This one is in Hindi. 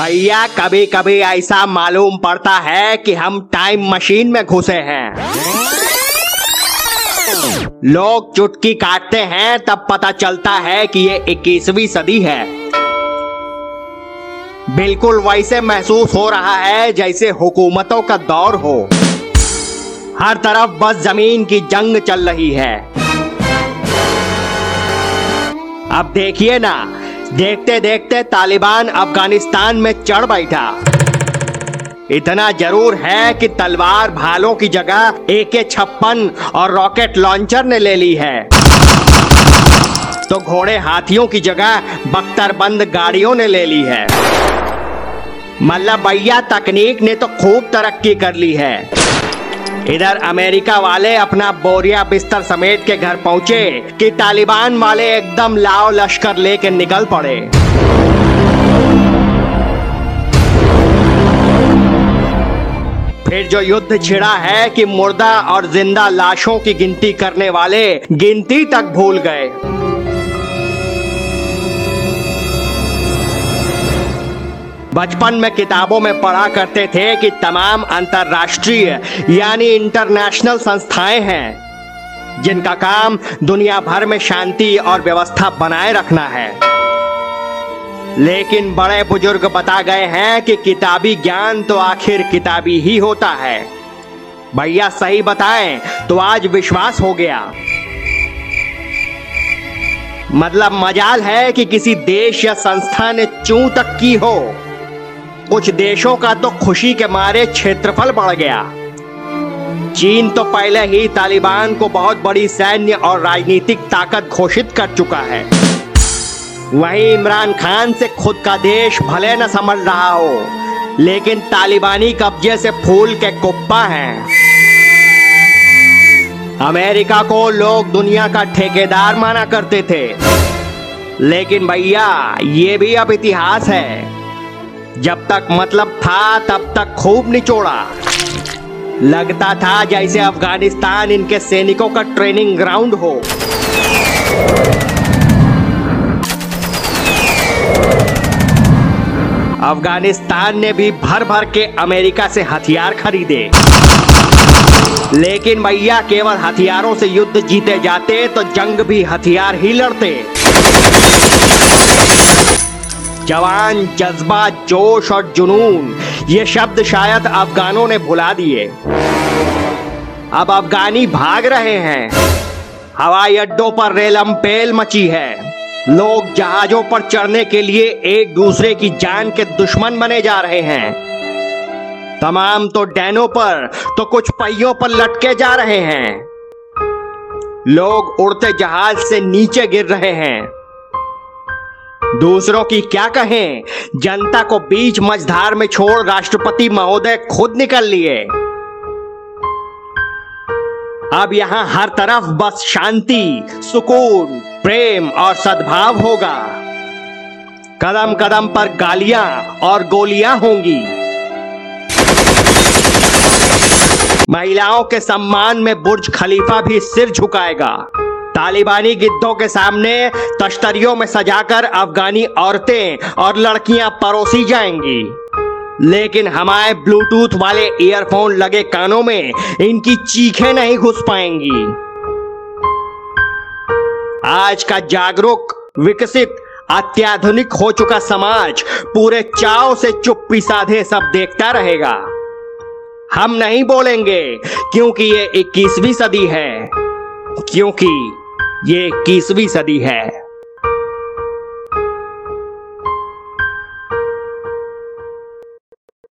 भैया कभी कभी ऐसा मालूम पड़ता है कि हम टाइम मशीन में घुसे हैं। लोग चुटकी काटते हैं, तब पता चलता है कि ये 21वीं सदी है। बिल्कुल वैसे महसूस हो रहा है जैसे हुकूमतों का दौर हो। हर तरफ़ बस ज़मीन की जंग चल रही है। अब देखिए ना देखते देखते तालिबान अफ़गानिस्तान में चढ़ बैठा। इतना ज़रूर है कि तलवार भालों की जगह ए के छप्पन और रॉकेट लॉन्चर ने ले ली है। तो घोड़े हाथियों की जगह बख्तरबंद गाड़ियों ने ले ली है। मतलब भैया तकनीक ने तो खूब तरक्की कर ली है। इधर अमेरिका वाले अपना बोरिया बिस्तर समेट के घर पहुँचे कि तालिबान वाले एकदम लाओ लश्कर लेके निकल पड़े। फिर जो युद्ध छिड़ा है कि मुर्दा और ज़िंदा लाशों की गिनती करने वाले गिनती तक भूल गए। बचपन में किताबों में पढ़ा करते थे कि तमाम अंतर्राष्ट्रीय, यानी इंटरनेशनल संस्थाएँ हैं, जिनका काम दुनिया भर में शांति और व्यवस्था बनाए रखना है। लेकिन बड़े बुज़ुर्ग बता गए हैं कि किताबी ज्ञान तो आखिर किताबी ही होता है। भैया सही बताएँ तो आज विश्वास हो गया। मतलब मजाल है कि किसी देश या संस्था ने चू तक की हो। कुछ देशों का तो खुशी के मारे क्षेत्रफल बढ़ गया। चीन तो पहले ही तालिबान को बहुत बड़ी सैन्य और राजनीतिक ताकत घोषित कर चुका है। वहीं इमरान खान से खुद का देश भले न समझ रहा हो, लेकिन तालिबानी कब्जे से फूल के कुप्पा हैं। अमेरिका को लोग दुनिया का ठेकेदार माना करते थे। लेकिन भैया, ये भी अब इतिहास है। जब तक मतलब था, तब तक खूब निचोड़ा। लगता था जैसे अफ़गानिस्तान इनके सैनिकों का ट्रेनिंग ग्राउंड हो। अफ़गानिस्तान ने भी भर भर के अमेरिका से हथियार खरीदे। लेकिन भैया केवल हथियारों से युद्ध जीते जाते तो जंग भी, हथियार ही लड़ते। जवान, जज्बा, जोश और जुनून, ये शब्द शायद अफगानों ने भुला दिए। अब अफगानी भाग रहे हैं। हवाई अड्डों पर रेलम पेल मची है। लोग जहाजों पर चढ़ने के लिए एक दूसरे की जान के दुश्मन बने जा रहे हैं। तमाम तो डैनों पर तो कुछ पहियों पर लटके जा रहे हैं। लोग उड़ते जहाज़ से नीचे गिर रहे हैं। दूसरों की क्या कहें? जनता को बीच मझधार में छोड़ राष्ट्रपति महोदय खुद निकल लिए। अब यहाँ हर तरफ़ बस शांति, सुकून, प्रेम और सद्भाव होगा। कदम कदम पर गालियाँ और गोलियाँ होंगी। महिलाओं के सम्मान में बुर्ज खलीफा भी सिर झुकाएगा। तालिबानी गिद्धों के सामने तश्तरियों में सजाकर अफगानी औरतें और लड़कियाँ परोसी जाएँगी। लेकिन हमारे ब्लूटूथ वाले ईयरफोन लगे कानों में इनकी चीखें नहीं घुस पाएँगी। आज का जागरूक, विकसित, अत्याधुनिक हो चुका समाज पूरे चाव से चुप्पी साधे सब देखता रहेगा। हम नहीं बोलेंगे क्योंकि ये 21वीं सदी है, क्योंकि ये इक्कीसवीं सदी है।